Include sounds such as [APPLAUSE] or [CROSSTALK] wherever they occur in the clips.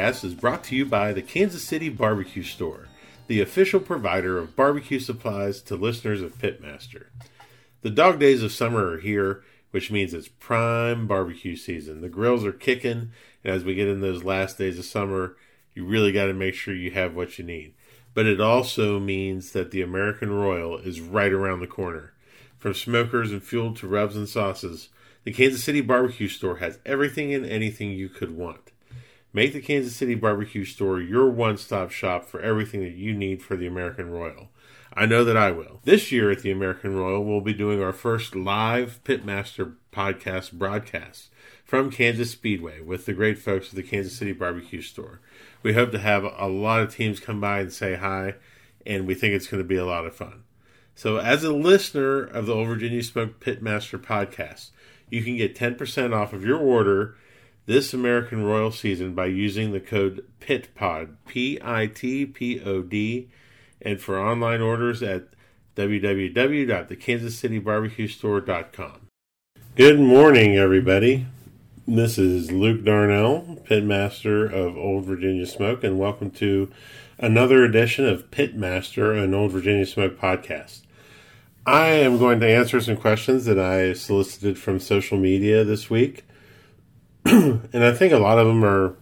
podcast is brought to you by the Kansas City Barbecue Store, the official provider of barbecue supplies to listeners of Pitmaster. The dog days of summer are here, which means it's prime barbecue season. The grills are kicking, and as we get in those last days of summer, you really got to make sure you have what you need. But it also means that the American Royal is right around the corner. From smokers and fuel to rubs and sauces, the Kansas City Barbecue Store has everything and anything you could want. Make the Kansas City Barbecue Store your one stop shop for everything that you need for the American Royal. I know that I will. This year at the American Royal, we'll be doing our first live Pitmaster podcast broadcast from Kansas Speedway with the great folks at the Kansas City Barbecue Store. We hope to have a lot of teams come by and say hi, and we think it's going to be a lot of fun. So, as a listener of the Old Virginia Smoke Pitmaster podcast, you can get 10% off of your order this American Royal season by using the code PITPOD, P I T P O D, and for online orders at www.thekansascitybarbecuestore.com. Good morning, everybody. This is Luke Darnell, Pitmaster of Old Virginia Smoke, and welcome to another edition of Pitmaster, an Old Virginia Smoke podcast. I am going to answer some questions that I solicited from social media this week. [CLEARS THROAT] and I think a lot of them are,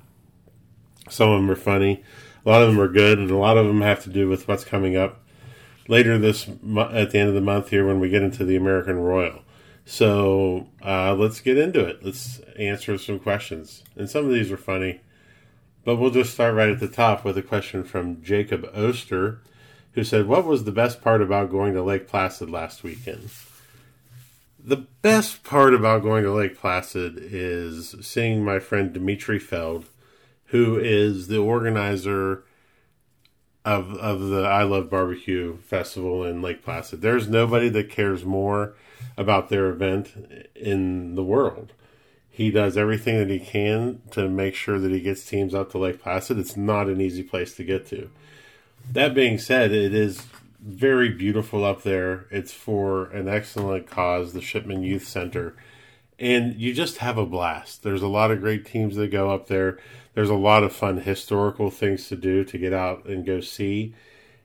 some of them are funny, a lot of them are good, and a lot of them have to do with what's coming up later this at the end of the month here when we get into the American Royal. So uh, let's get into it. Let's answer some questions, and some of these are funny, but we'll just start right at the top with a question from Jacob Oster, who said, "What was the best part about going to Lake Placid last weekend?" The best part about going to Lake Placid is seeing my friend Dimitri Feld, who is the organizer of of the I Love Barbecue Festival in Lake Placid. There's nobody that cares more about their event in the world. He does everything that he can to make sure that he gets teams out to Lake Placid. It's not an easy place to get to. That being said, it is very beautiful up there. It's for an excellent cause, the Shipman Youth Center. And you just have a blast. There's a lot of great teams that go up there. There's a lot of fun historical things to do to get out and go see.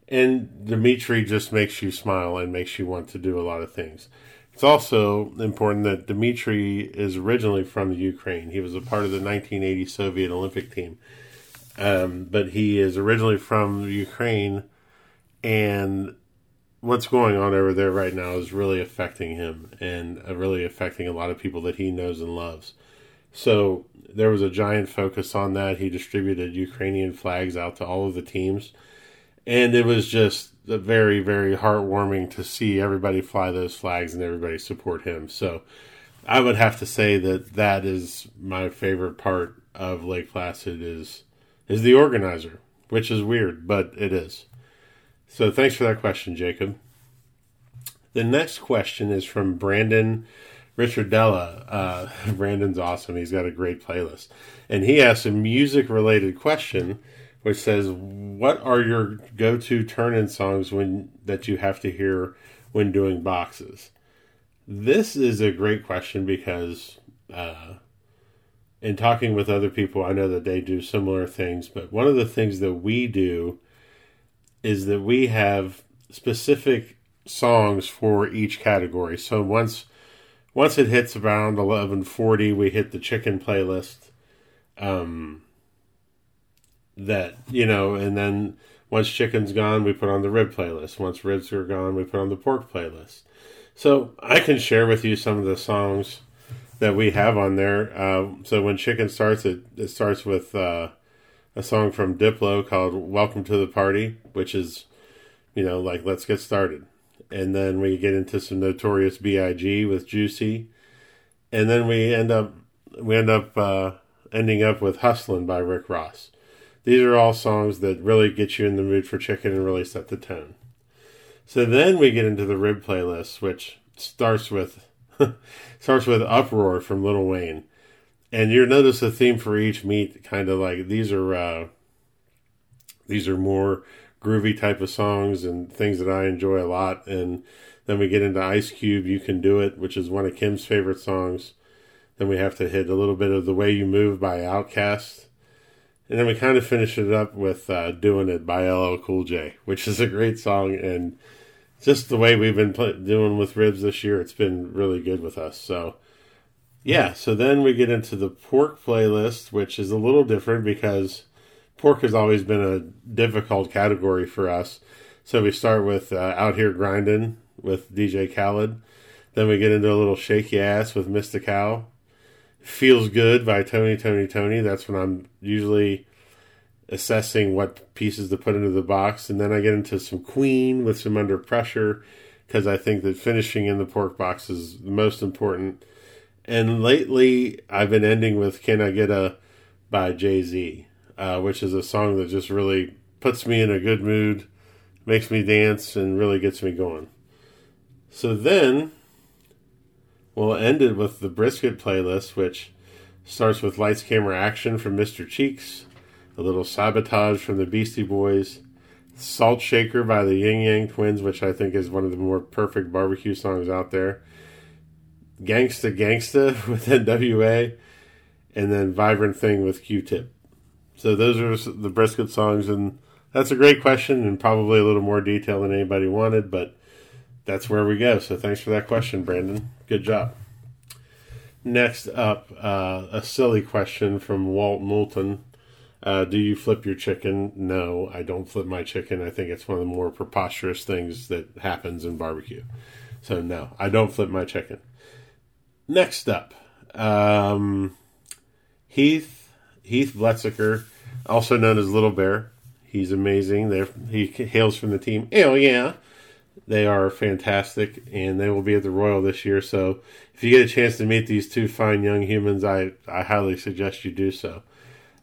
And Dimitri just makes you smile and makes you want to do a lot of things. It's also important that Dimitri is originally from Ukraine. He was a part of the 1980 Soviet Olympic team. Um, but he is originally from Ukraine and what's going on over there right now is really affecting him and uh, really affecting a lot of people that he knows and loves. So there was a giant focus on that. He distributed Ukrainian flags out to all of the teams, and it was just very, very heartwarming to see everybody fly those flags and everybody support him. So I would have to say that that is my favorite part of Lake Placid is is the organizer, which is weird, but it is. So thanks for that question, Jacob. The next question is from Brandon Richardella. Uh, [LAUGHS] Brandon's awesome. He's got a great playlist. And he asks a music related question, which says, What are your go to turn in songs when that you have to hear when doing boxes? This is a great question because uh, in talking with other people, I know that they do similar things. But one of the things that we do is that we have specific songs for each category. So once once it hits around eleven forty, we hit the chicken playlist. Um, that you know, and then once chicken's gone, we put on the rib playlist. Once ribs are gone, we put on the pork playlist. So I can share with you some of the songs that we have on there. Uh, so when chicken starts, it it starts with. Uh, a song from Diplo called Welcome to the Party, which is, you know, like Let's Get Started. And then we get into some Notorious B.I.G. with Juicy. And then we end up we end up uh, ending up with Hustlin' by Rick Ross. These are all songs that really get you in the mood for chicken and really set the tone. So then we get into the rib playlist, which starts with [LAUGHS] starts with Uproar from Lil Wayne and you'll notice the theme for each meat kind of like these are uh, these are more groovy type of songs and things that I enjoy a lot. And then we get into Ice Cube, You Can Do It, which is one of Kim's favorite songs. Then we have to hit a little bit of The Way You Move by Outkast. And then we kind of finish it up with uh, Doing It by LL Cool J, which is a great song. And just the way we've been doing with ribs this year, it's been really good with us. So, yeah, so then we get into the pork playlist, which is a little different because pork has always been a difficult category for us. So we start with uh, Out Here Grinding with DJ Khaled. Then we get into a little Shaky Ass with Mystikal. Feels Good by Tony Tony Tony. That's when I'm usually assessing what pieces to put into the box. And then I get into some Queen with some Under Pressure because I think that finishing in the pork box is the most important. And lately, I've been ending with Can I Get a by Jay Z, uh, which is a song that just really puts me in a good mood, makes me dance, and really gets me going. So then we'll end it with the brisket playlist, which starts with Lights, Camera, Action from Mr. Cheeks, a little Sabotage from the Beastie Boys, Salt Shaker by the Ying Yang Twins, which I think is one of the more perfect barbecue songs out there, Gangsta Gangsta [LAUGHS] with NWA, and then Vivrant Thing with Q Tip. So those are the brisket songs, and that's a great question and probably a little more detail than anybody wanted, but that's where we go. So thanks for that question, Brandon. Good job. Next up, uh, a silly question from Walt Moulton. Uh, do you flip your chicken? No, I don't flip my chicken. I think it's one of the more preposterous things that happens in barbecue. So no, I don't flip my chicken. Next up, um, Heath Heath Bletziker, also known as Little Bear. He's amazing. They're, he hails from the team. Oh yeah, they are fantastic, and they will be at the Royal this year. So if you get a chance to meet these two fine young humans, I I highly suggest you do so.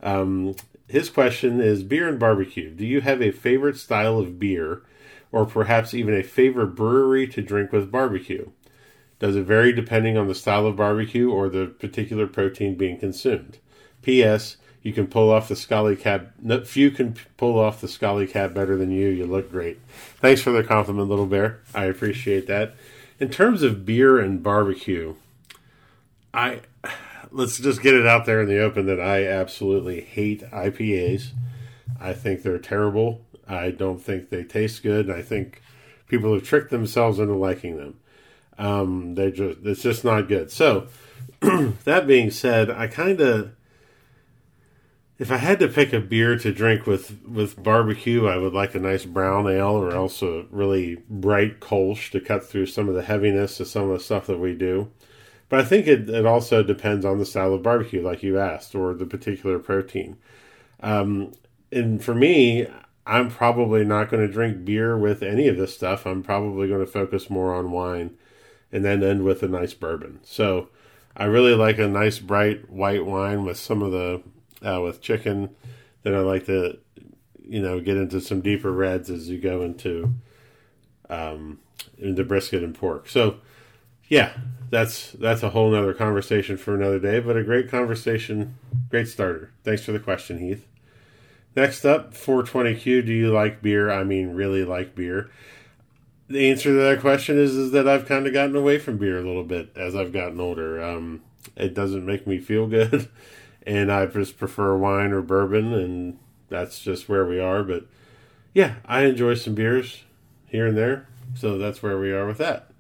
Um, his question is beer and barbecue. Do you have a favorite style of beer, or perhaps even a favorite brewery to drink with barbecue? Does it vary depending on the style of barbecue or the particular protein being consumed? P.S. You can pull off the Scully Cap. No, few can pull off the Scully Cap better than you. You look great. Thanks for the compliment, little bear. I appreciate that. In terms of beer and barbecue, I let's just get it out there in the open that I absolutely hate IPAs. I think they're terrible. I don't think they taste good. I think people have tricked themselves into liking them. Um, they just it's just not good. So [CLEARS THROAT] that being said, I kind of if I had to pick a beer to drink with with barbecue, I would like a nice brown ale or else a really bright Kolsch to cut through some of the heaviness of some of the stuff that we do. But I think it, it also depends on the style of barbecue, like you asked, or the particular protein. Um, and for me, I'm probably not going to drink beer with any of this stuff. I'm probably going to focus more on wine and then end with a nice bourbon. So I really like a nice bright white wine with some of the uh, with chicken. Then I like to, you know, get into some deeper reds as you go into um, into brisket and pork. So yeah, that's that's a whole nother conversation for another day, but a great conversation, great starter. Thanks for the question, Heath. Next up, 420Q, do you like beer? I mean, really like beer. The answer to that question is is that I've kind of gotten away from beer a little bit as I've gotten older. Um, it doesn't make me feel good, [LAUGHS] and I just prefer wine or bourbon, and that's just where we are. But yeah, I enjoy some beers here and there, so that's where we are with that.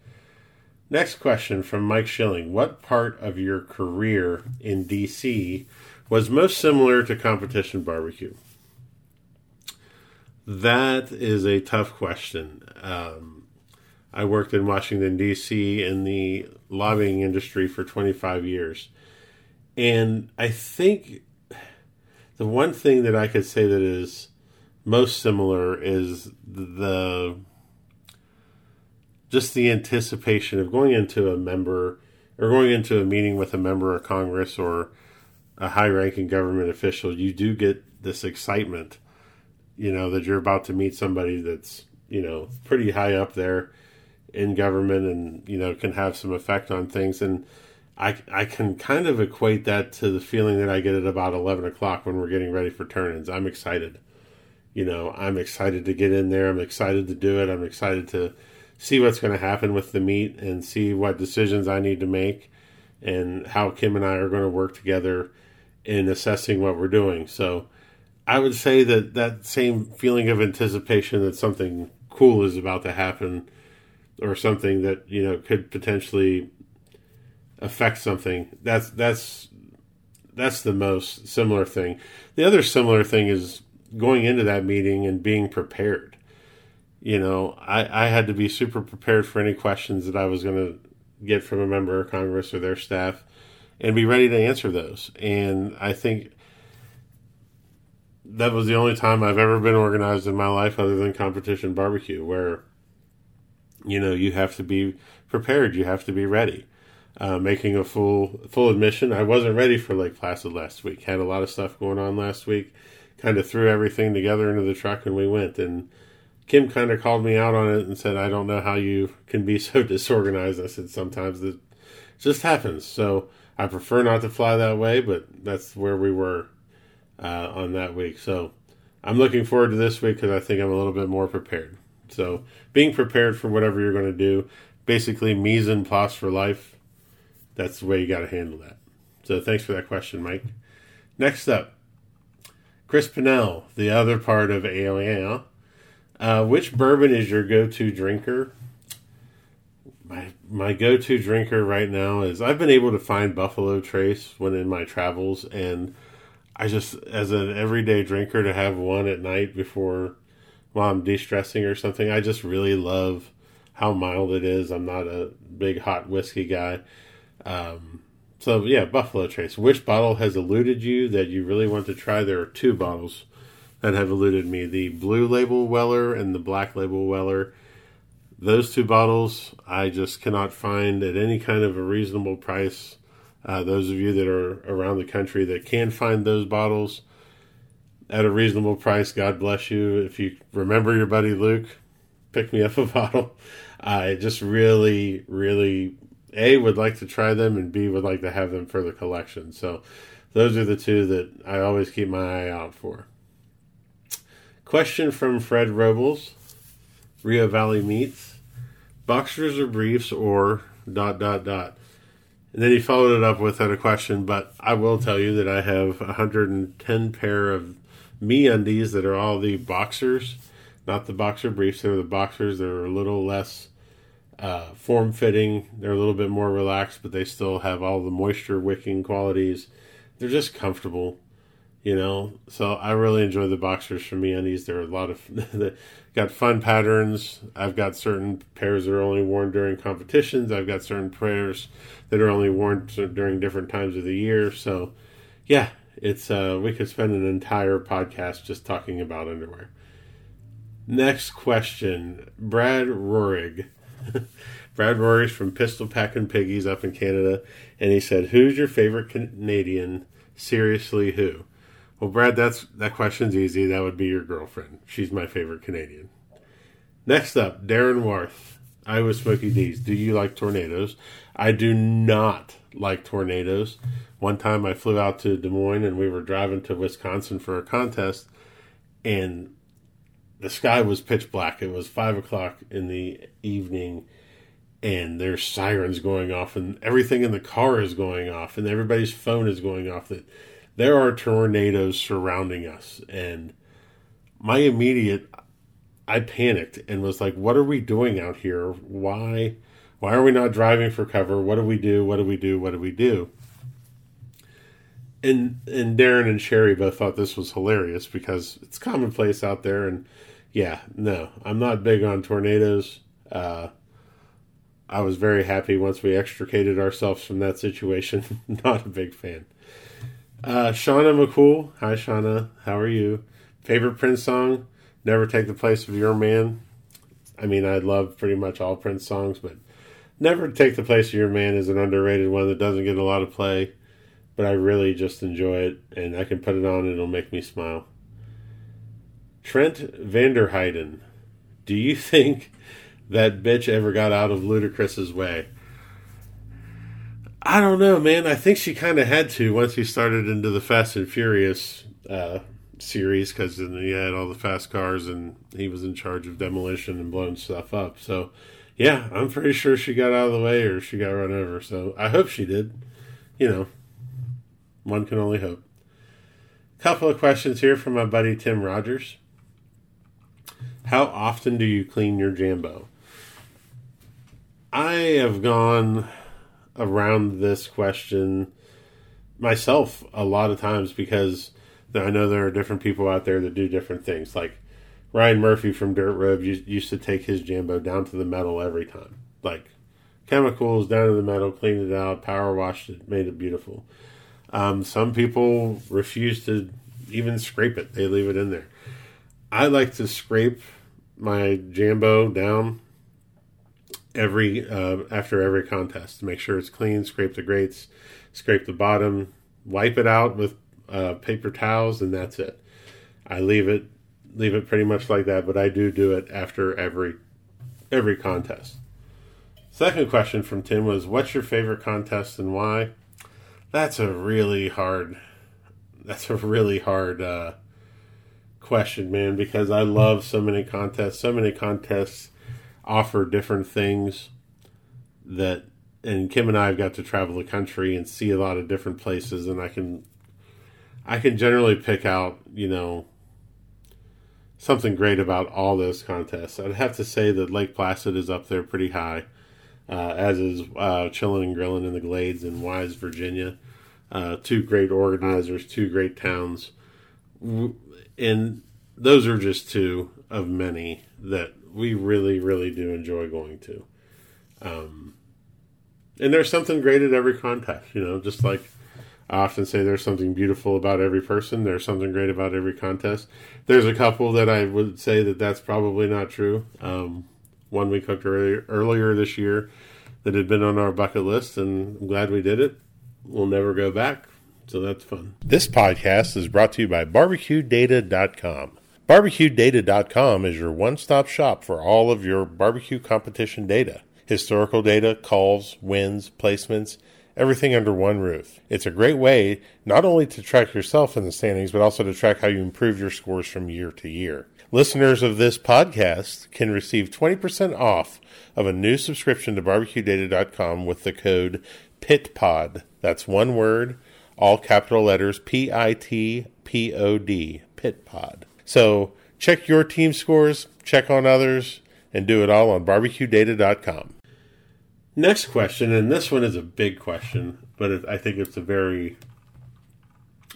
Next question from Mike Schilling. What part of your career in DC was most similar to competition barbecue? That is a tough question. Um, I worked in Washington, D.C. in the lobbying industry for 25 years. And I think the one thing that I could say that is most similar is the just the anticipation of going into a member or going into a meeting with a member of Congress or a high ranking government official, you do get this excitement, you know, that you're about to meet somebody that's, you know, pretty high up there in government and, you know, can have some effect on things. And I, I can kind of equate that to the feeling that I get at about 11 o'clock when we're getting ready for turn ins. I'm excited. you know, I'm excited to get in there. I'm excited to do it. I'm excited to see what's going to happen with the meet and see what decisions I need to make and how Kim and I are going to work together in assessing what we're doing. So I would say that that same feeling of anticipation that something cool is about to happen or something that, you know, could potentially affect something. That's that's that's the most similar thing. The other similar thing is going into that meeting and being prepared. You know, I, I had to be super prepared for any questions that I was going to get from a member of Congress or their staff and be ready to answer those. And I think that was the only time I've ever been organized in my life other than competition barbecue where you know you have to be prepared. You have to be ready. Uh, making a full full admission. I wasn't ready for lake placid last week. Had a lot of stuff going on last week. Kind of threw everything together into the truck and we went. And kim kind of called me out on it and said i don't know how you can be [LAUGHS] so disorganized. I said sometimes it just happens. So i prefer not to fly that way but that's where we were uh, on that week. So i'm looking forward to this week because i think i'm a little bit more prepared so being prepared for whatever you're going to do, basically mise en place for life. That's the way you got to handle that. So thanks for that question, Mike. Next up, Chris Pinnell, the other part of AOA. Uh, which bourbon is your go-to drinker? My my go-to drinker right now is I've been able to find Buffalo Trace when in my travels, and I just as an everyday drinker to have one at night before while I'm de-stressing or something. I just really love how mild it is. I'm not a big hot whiskey guy. Um, so yeah, Buffalo Trace. Which bottle has eluded you that you really want to try? There are two bottles that have eluded me: the Blue Label Weller and the Black Label Weller. Those two bottles I just cannot find at any kind of a reasonable price. Uh, those of you that are around the country that can find those bottles, at a reasonable price. God bless you. If you remember your buddy Luke, pick me up a [LAUGHS] bottle. I just really, really, A, would like to try them, and B, would like to have them for the collection. So those are the two that I always keep my eye out for. Question from Fred Robles, Rio Valley Meats. Boxers or briefs or dot, dot, dot. And then he followed it up with a question, but I will tell you that I have 110 pair of MeUndies that are all the boxers, not the boxer briefs. They're the boxers. They're a little less uh, form fitting. They're a little bit more relaxed, but they still have all the moisture wicking qualities. They're just comfortable, you know. So I really enjoy the boxers from MeUndies. They're a lot of [LAUGHS] got fun patterns. I've got certain pairs that are only worn during competitions. I've got certain pairs that are only worn during different times of the year. So yeah, it's uh, we could spend an entire podcast just talking about underwear. Next question, Brad Rorig. [LAUGHS] Brad Rory's from Pistol Packin' Piggies up in Canada, and he said, "Who's your favorite Canadian? Seriously, who?" Well, Brad, that's that question's easy. That would be your girlfriend. She's my favorite Canadian. Next up, Darren Warth, Iowa Smoky D's. Do you like tornadoes? I do not like tornadoes. One time I flew out to Des Moines and we were driving to Wisconsin for a contest, and the sky was pitch black. It was five o'clock in the evening, and there's sirens going off, and everything in the car is going off, and everybody's phone is going off. That there are tornadoes surrounding us, and my immediate, I panicked and was like, "What are we doing out here? Why, why are we not driving for cover? What do we do? What do we do? What do we do?" And and Darren and Sherry both thought this was hilarious because it's commonplace out there. And yeah, no, I'm not big on tornadoes. Uh, I was very happy once we extricated ourselves from that situation. [LAUGHS] not a big fan. Uh, Shauna McCool, hi Shauna, how are you? Favorite Prince song? Never Take the Place of Your Man. I mean, I love pretty much all Prince songs, but Never Take the Place of Your Man is an underrated one that doesn't get a lot of play but I really just enjoy it, and I can put it on and it'll make me smile. Trent Vanderheiden, do you [LAUGHS] think that bitch ever got out of Ludacris's way? I don't know, man. I think she kind of had to once he started into the Fast and Furious uh, series because then he had all the fast cars and he was in charge of demolition and blowing stuff up. So, yeah, I'm pretty sure she got out of the way or she got run over. So I hope she did. You know, one can only hope. Couple of questions here from my buddy Tim Rogers. How often do you clean your Jambo? I have gone around this question myself a lot of times because I know there are different people out there that do different things. Like Ryan Murphy from Dirt Road used to take his Jambo down to the metal every time. Like chemicals down to the metal, cleaned it out, power washed it, made it beautiful. Um, some people refuse to even scrape it; they leave it in there. I like to scrape my Jambo down every uh, after every contest to make sure it's clean. Scrape the grates, scrape the bottom, wipe it out with uh, paper towels, and that's it. I leave it leave it pretty much like that, but I do do it after every every contest. Second question from Tim was, "What's your favorite contest and why?" That's a really hard. That's a really hard uh, question, man, because I love so many contests. So many contests offer different things that and Kim and I have got to travel the country and see a lot of different places and I can I can generally pick out, you know, something great about all those contests. I'd have to say that Lake Placid is up there pretty high, uh, as is uh, Chilling and Grilling in the Glades in Wise, Virginia. Uh, two great organizers, two great towns. And those are just two of many that we really, really do enjoy going to. Um, and there's something great at every contest, you know, just like I often say there's something beautiful about every person, there's something great about every contest. There's a couple that I would say that that's probably not true. Um, one we cooked earlier, earlier this year that had been on our bucket list, and I'm glad we did it. We'll never go back, so that's fun. This podcast is brought to you by BarbecueData.com. BarbecueData.com is your one stop shop for all of your barbecue competition data historical data, calls, wins, placements, everything under one roof. It's a great way not only to track yourself in the standings, but also to track how you improve your scores from year to year. Listeners of this podcast can receive 20% off of a new subscription to barbecuedata.com with the code PITPOD. That's one word, all capital letters P I T P O D, PITPOD. So check your team scores, check on others, and do it all on barbecuedata.com. Next question, and this one is a big question, but I think it's a very.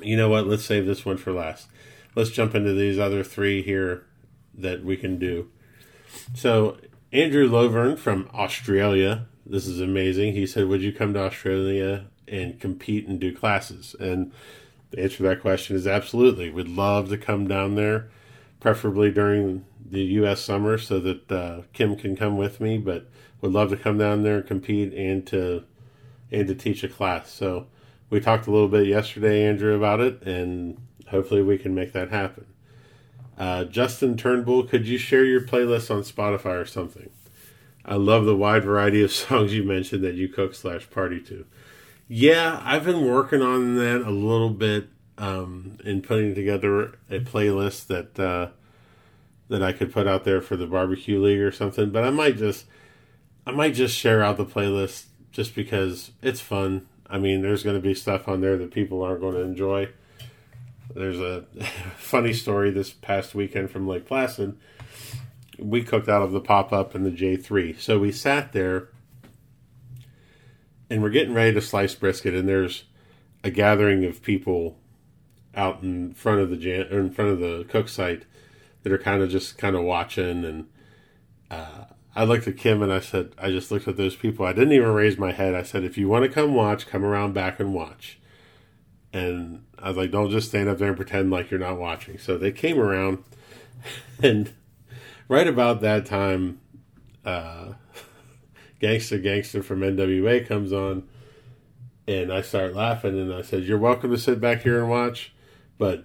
You know what? Let's save this one for last. Let's jump into these other three here that we can do. So, Andrew Lovern from Australia. This is amazing. He said, Would you come to Australia and compete and do classes? And the answer to that question is absolutely. We'd love to come down there, preferably during the U.S. summer, so that uh, Kim can come with me. But would love to come down there and compete and to and to teach a class. So we talked a little bit yesterday, Andrew, about it, and hopefully we can make that happen. Uh, Justin Turnbull, could you share your playlist on Spotify or something? I love the wide variety of [LAUGHS] songs you mentioned that you cook slash party to. Yeah, I've been working on that a little bit um, in putting together a playlist that uh, that I could put out there for the barbecue league or something. But I might just I might just share out the playlist just because it's fun. I mean, there's going to be stuff on there that people aren't going to enjoy. There's a [LAUGHS] funny story this past weekend from Lake Placid. We cooked out of the pop up in the J3. So we sat there and we're getting ready to slice brisket, and there's a gathering of people out in front of the or in front of the cook site that are kind of just kind of watching and uh, I looked at Kim and I said, I just looked at those people. I didn't even raise my head. I said, if you want to come watch, come around back and watch. And I was like, don't just stand up there and pretend like you're not watching. So they came around, [LAUGHS] and right about that time, uh, [LAUGHS] Gangsta Gangster from NWA comes on, and I start laughing. And I said, "You're welcome to sit back here and watch, but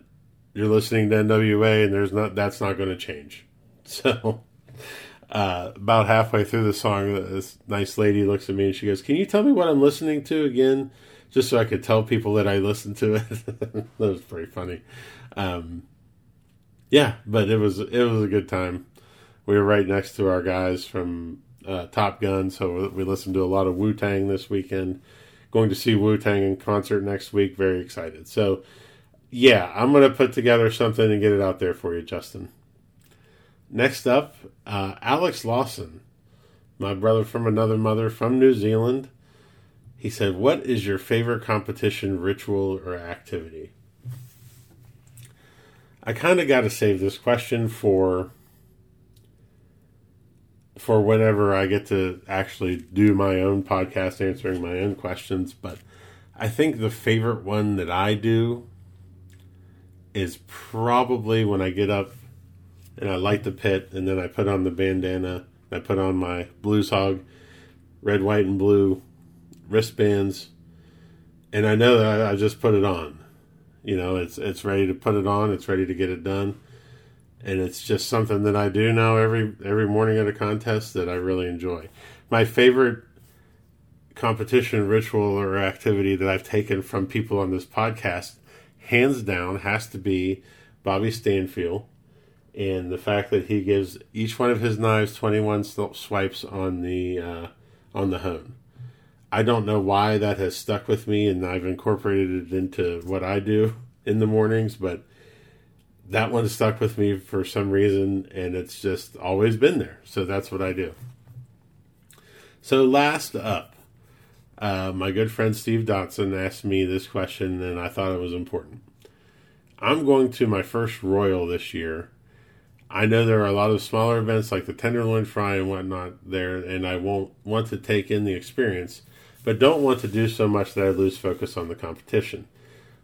you're listening to NWA, and there's not that's not going to change." [LAUGHS] So uh, about halfway through the song, this nice lady looks at me and she goes, "Can you tell me what I'm listening to again, just so I could tell people that I listened to it?" [LAUGHS] that was pretty funny. Um, Yeah, but it was it was a good time. We were right next to our guys from uh, Top Gun, so we listened to a lot of Wu Tang this weekend. Going to see Wu Tang in concert next week. Very excited. So, yeah, I'm going to put together something and get it out there for you, Justin. Next up, uh, Alex Lawson, my brother from another mother from New Zealand. He said, What is your favorite competition, ritual, or activity? I kind of got to save this question for for whenever I get to actually do my own podcast answering my own questions, but I think the favorite one that I do is probably when I get up and I light the pit and then I put on the bandana, I put on my Blues Hog red, white, and blue wristbands, and I know that I just put it on. You know, it's it's ready to put it on. It's ready to get it done, and it's just something that I do now every every morning at a contest that I really enjoy. My favorite competition ritual or activity that I've taken from people on this podcast, hands down, has to be Bobby Stanfield, and the fact that he gives each one of his knives twenty one swipes on the uh, on the hone. I don't know why that has stuck with me and I've incorporated it into what I do in the mornings, but that one stuck with me for some reason and it's just always been there. So that's what I do. So, last up, uh, my good friend Steve Dotson asked me this question and I thought it was important. I'm going to my first Royal this year. I know there are a lot of smaller events like the Tenderloin Fry and whatnot there, and I won't want to take in the experience but don't want to do so much that I lose focus on the competition.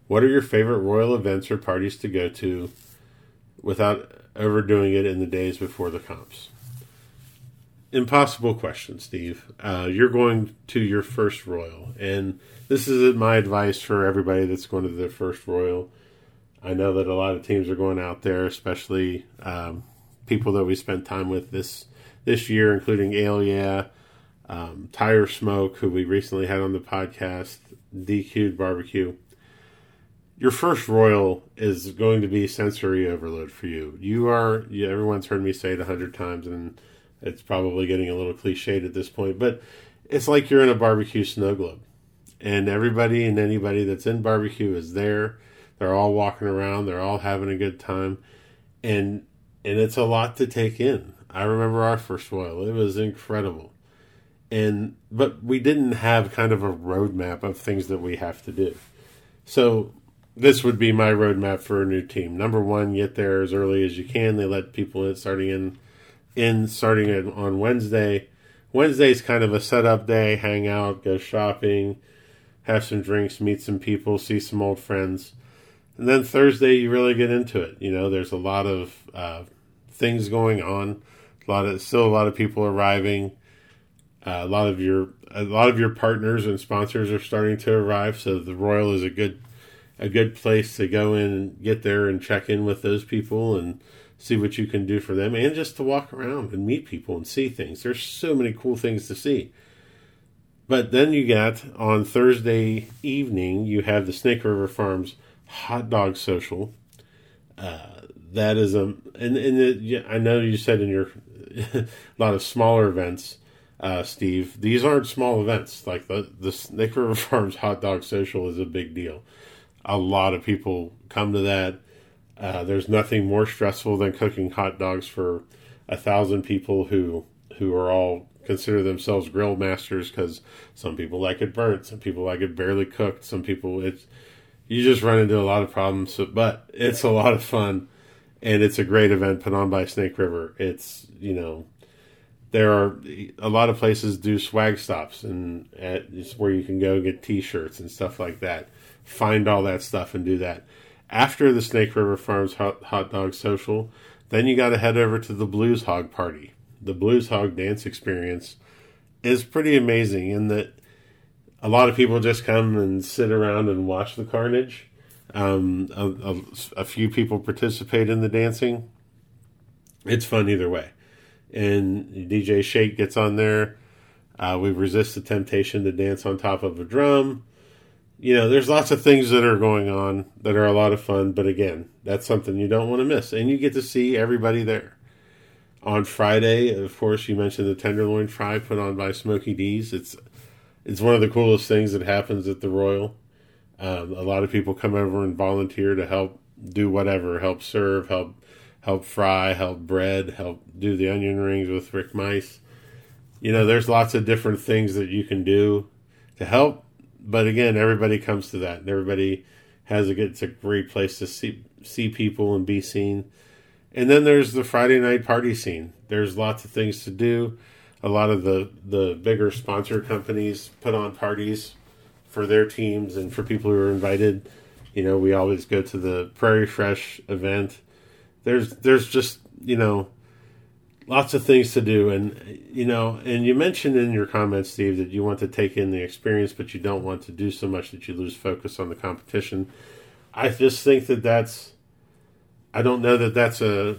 What are your favorite royal events or parties to go to without overdoing it in the days before the comps? Impossible question, Steve. Uh, you're going to your first royal, and this is my advice for everybody that's going to their first royal. I know that a lot of teams are going out there, especially um, people that we spent time with this this year, including Alia, um, Tire Smoke, who we recently had on the podcast, DQ'd Barbecue. Your first Royal is going to be sensory overload for you. You are, yeah, everyone's heard me say it a hundred times, and it's probably getting a little cliched at this point, but it's like you're in a barbecue snow globe. And everybody and anybody that's in barbecue is there. They're all walking around, they're all having a good time. And and it's a lot to take in. I remember our first Royal. It was incredible and but we didn't have kind of a roadmap of things that we have to do. So this would be my roadmap for a new team. Number one, get there as early as you can. They let people in starting in in starting on Wednesday. Wednesday's kind of a setup day, hang out, go shopping, have some drinks, meet some people, see some old friends. And then Thursday, you really get into it. You know, there's a lot of uh, things going on. A lot of still a lot of people arriving. Uh, a lot of your a lot of your partners and sponsors are starting to arrive, so the Royal is a good a good place to go in and get there and check in with those people and see what you can do for them, and just to walk around and meet people and see things. There's so many cool things to see. But then you got on Thursday evening, you have the Snake River Farms hot dog social. Uh, that is a and and the, I know you said in your [LAUGHS] a lot of smaller events uh, Steve, these aren't small events. Like the the Snake River [LAUGHS] Farms Hot Dog Social is a big deal. A lot of people come to that. Uh, there's nothing more stressful than cooking hot dogs for a thousand people who who are all consider themselves grill masters because some people like it burnt, some people like it barely cooked, some people it's you just run into a lot of problems. But it's a lot of fun, and it's a great event put on by Snake River. It's you know there are a lot of places do swag stops and at, where you can go get t-shirts and stuff like that. Find all that stuff and do that. After the snake river farms hot, hot dog social then you got to head over to the blues hog party. The blues hog dance experience is pretty amazing in that a lot of people just come and sit around and watch the carnage. Um, a, a, a few people participate in the dancing. It's fun either way and DJ Shake gets on there. Uh, we resist the temptation to dance on top of a drum. you know, there's lots of things that are going on that are a lot of fun. But again, that's something you don't want to miss, and you get to see everybody there. On Friday, of course, you mentioned the tenderloin fry put on by Smoky D's. It's it's one of the coolest things that happens at the Royal. Um, a lot of people come over and volunteer to help do whatever, help serve, help help fry, help bread, help do the onion rings with Rick Mice. You know, there's lots of different things that you can do to help. But again, everybody comes to that, everybody has a good. It's a great place to see see people and be seen. And then there's the Friday night party scene. There's lots of things to do. A lot of the the bigger sponsor companies put on parties for their teams and for people who are invited. You know, we always go to the Prairie Fresh event. There's there's just you know lots of things to do. And you know and you mentioned in your comments steve that you want to take in the experience but you don't want to do so much that you lose focus on the competition. I just think that that's i don't know that that's a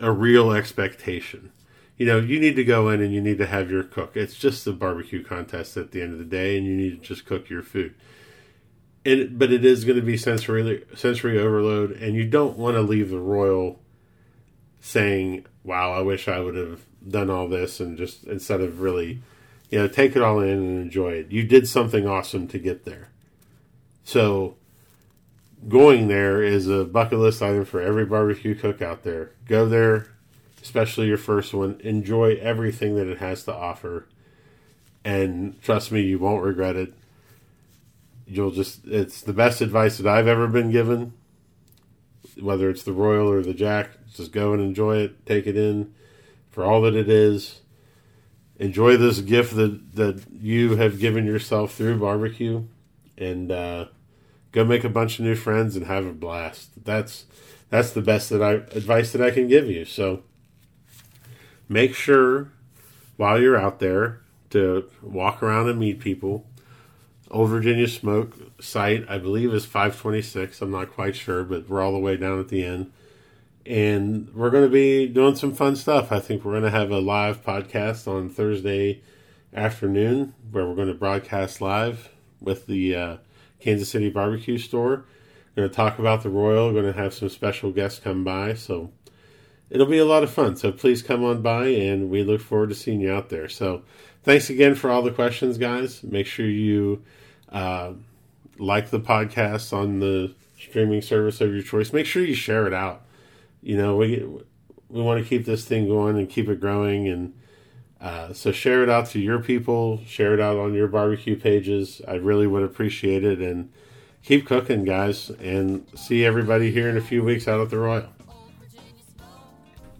a real expectation. You know you need to go in and you need to have your cook. It's just a barbecue contest at the end of the day and you need to just cook your food and but it is going to be sensory sensory overload and you don't want to leave the royal saying, "Wow, I wish I would have done all this," and just instead of really, you know, take it all in and enjoy it. You did something awesome to get there. So, going there is a bucket list item for every barbecue cook out there. Go there, especially your first one. Enjoy everything that it has to offer, and trust me, you won't regret it. You'll just—it's the best advice that I've ever been given whether it's the Royal or the Jack, just go and enjoy it, take it in for all that it is. Enjoy this gift that, that you have given yourself through barbecue, and uh, go make a bunch of new friends and have a blast. That's that's the best that I advice that I can give you. So make sure while you're out there to walk around and meet people. Old Virginia Smoke site, I believe, is 526. I'm not quite sure, but we're all the way down at the end. And we're going to be doing some fun stuff. I think we're going to have a live podcast on Thursday afternoon where we're going to broadcast live with the uh, Kansas City Barbecue Store. We're going to talk about the Royal. We're going to have some special guests come by. So it'll be a lot of fun. So please come on by, and we look forward to seeing you out there. So thanks again for all the questions, guys. Make sure you uh, like the podcast on the streaming service of your choice. Make sure you share it out. You know, we we want to keep this thing going and keep it growing, and uh, so share it out to your people. Share it out on your barbecue pages. I really would appreciate it, and keep cooking, guys. And see everybody here in a few weeks out at the Royal.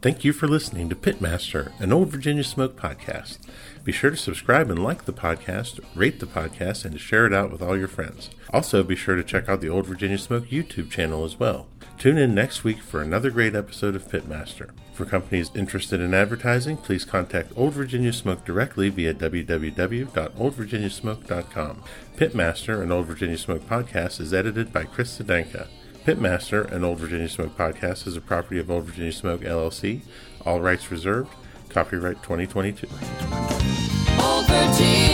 Thank you for listening to Pitmaster, an Old Virginia Smoke podcast. Be sure to subscribe and like the podcast, rate the podcast, and to share it out with all your friends. Also, be sure to check out the Old Virginia Smoke YouTube channel as well. Tune in next week for another great episode of Pitmaster. For companies interested in advertising, please contact Old Virginia Smoke directly via www.oldvirginiasmoke.com. Pitmaster, an Old Virginia Smoke podcast, is edited by Chris Sedenka. Pitmaster, an Old Virginia Smoke podcast, is a property of Old Virginia Smoke LLC. All rights reserved. Copyright 2022. Virginia.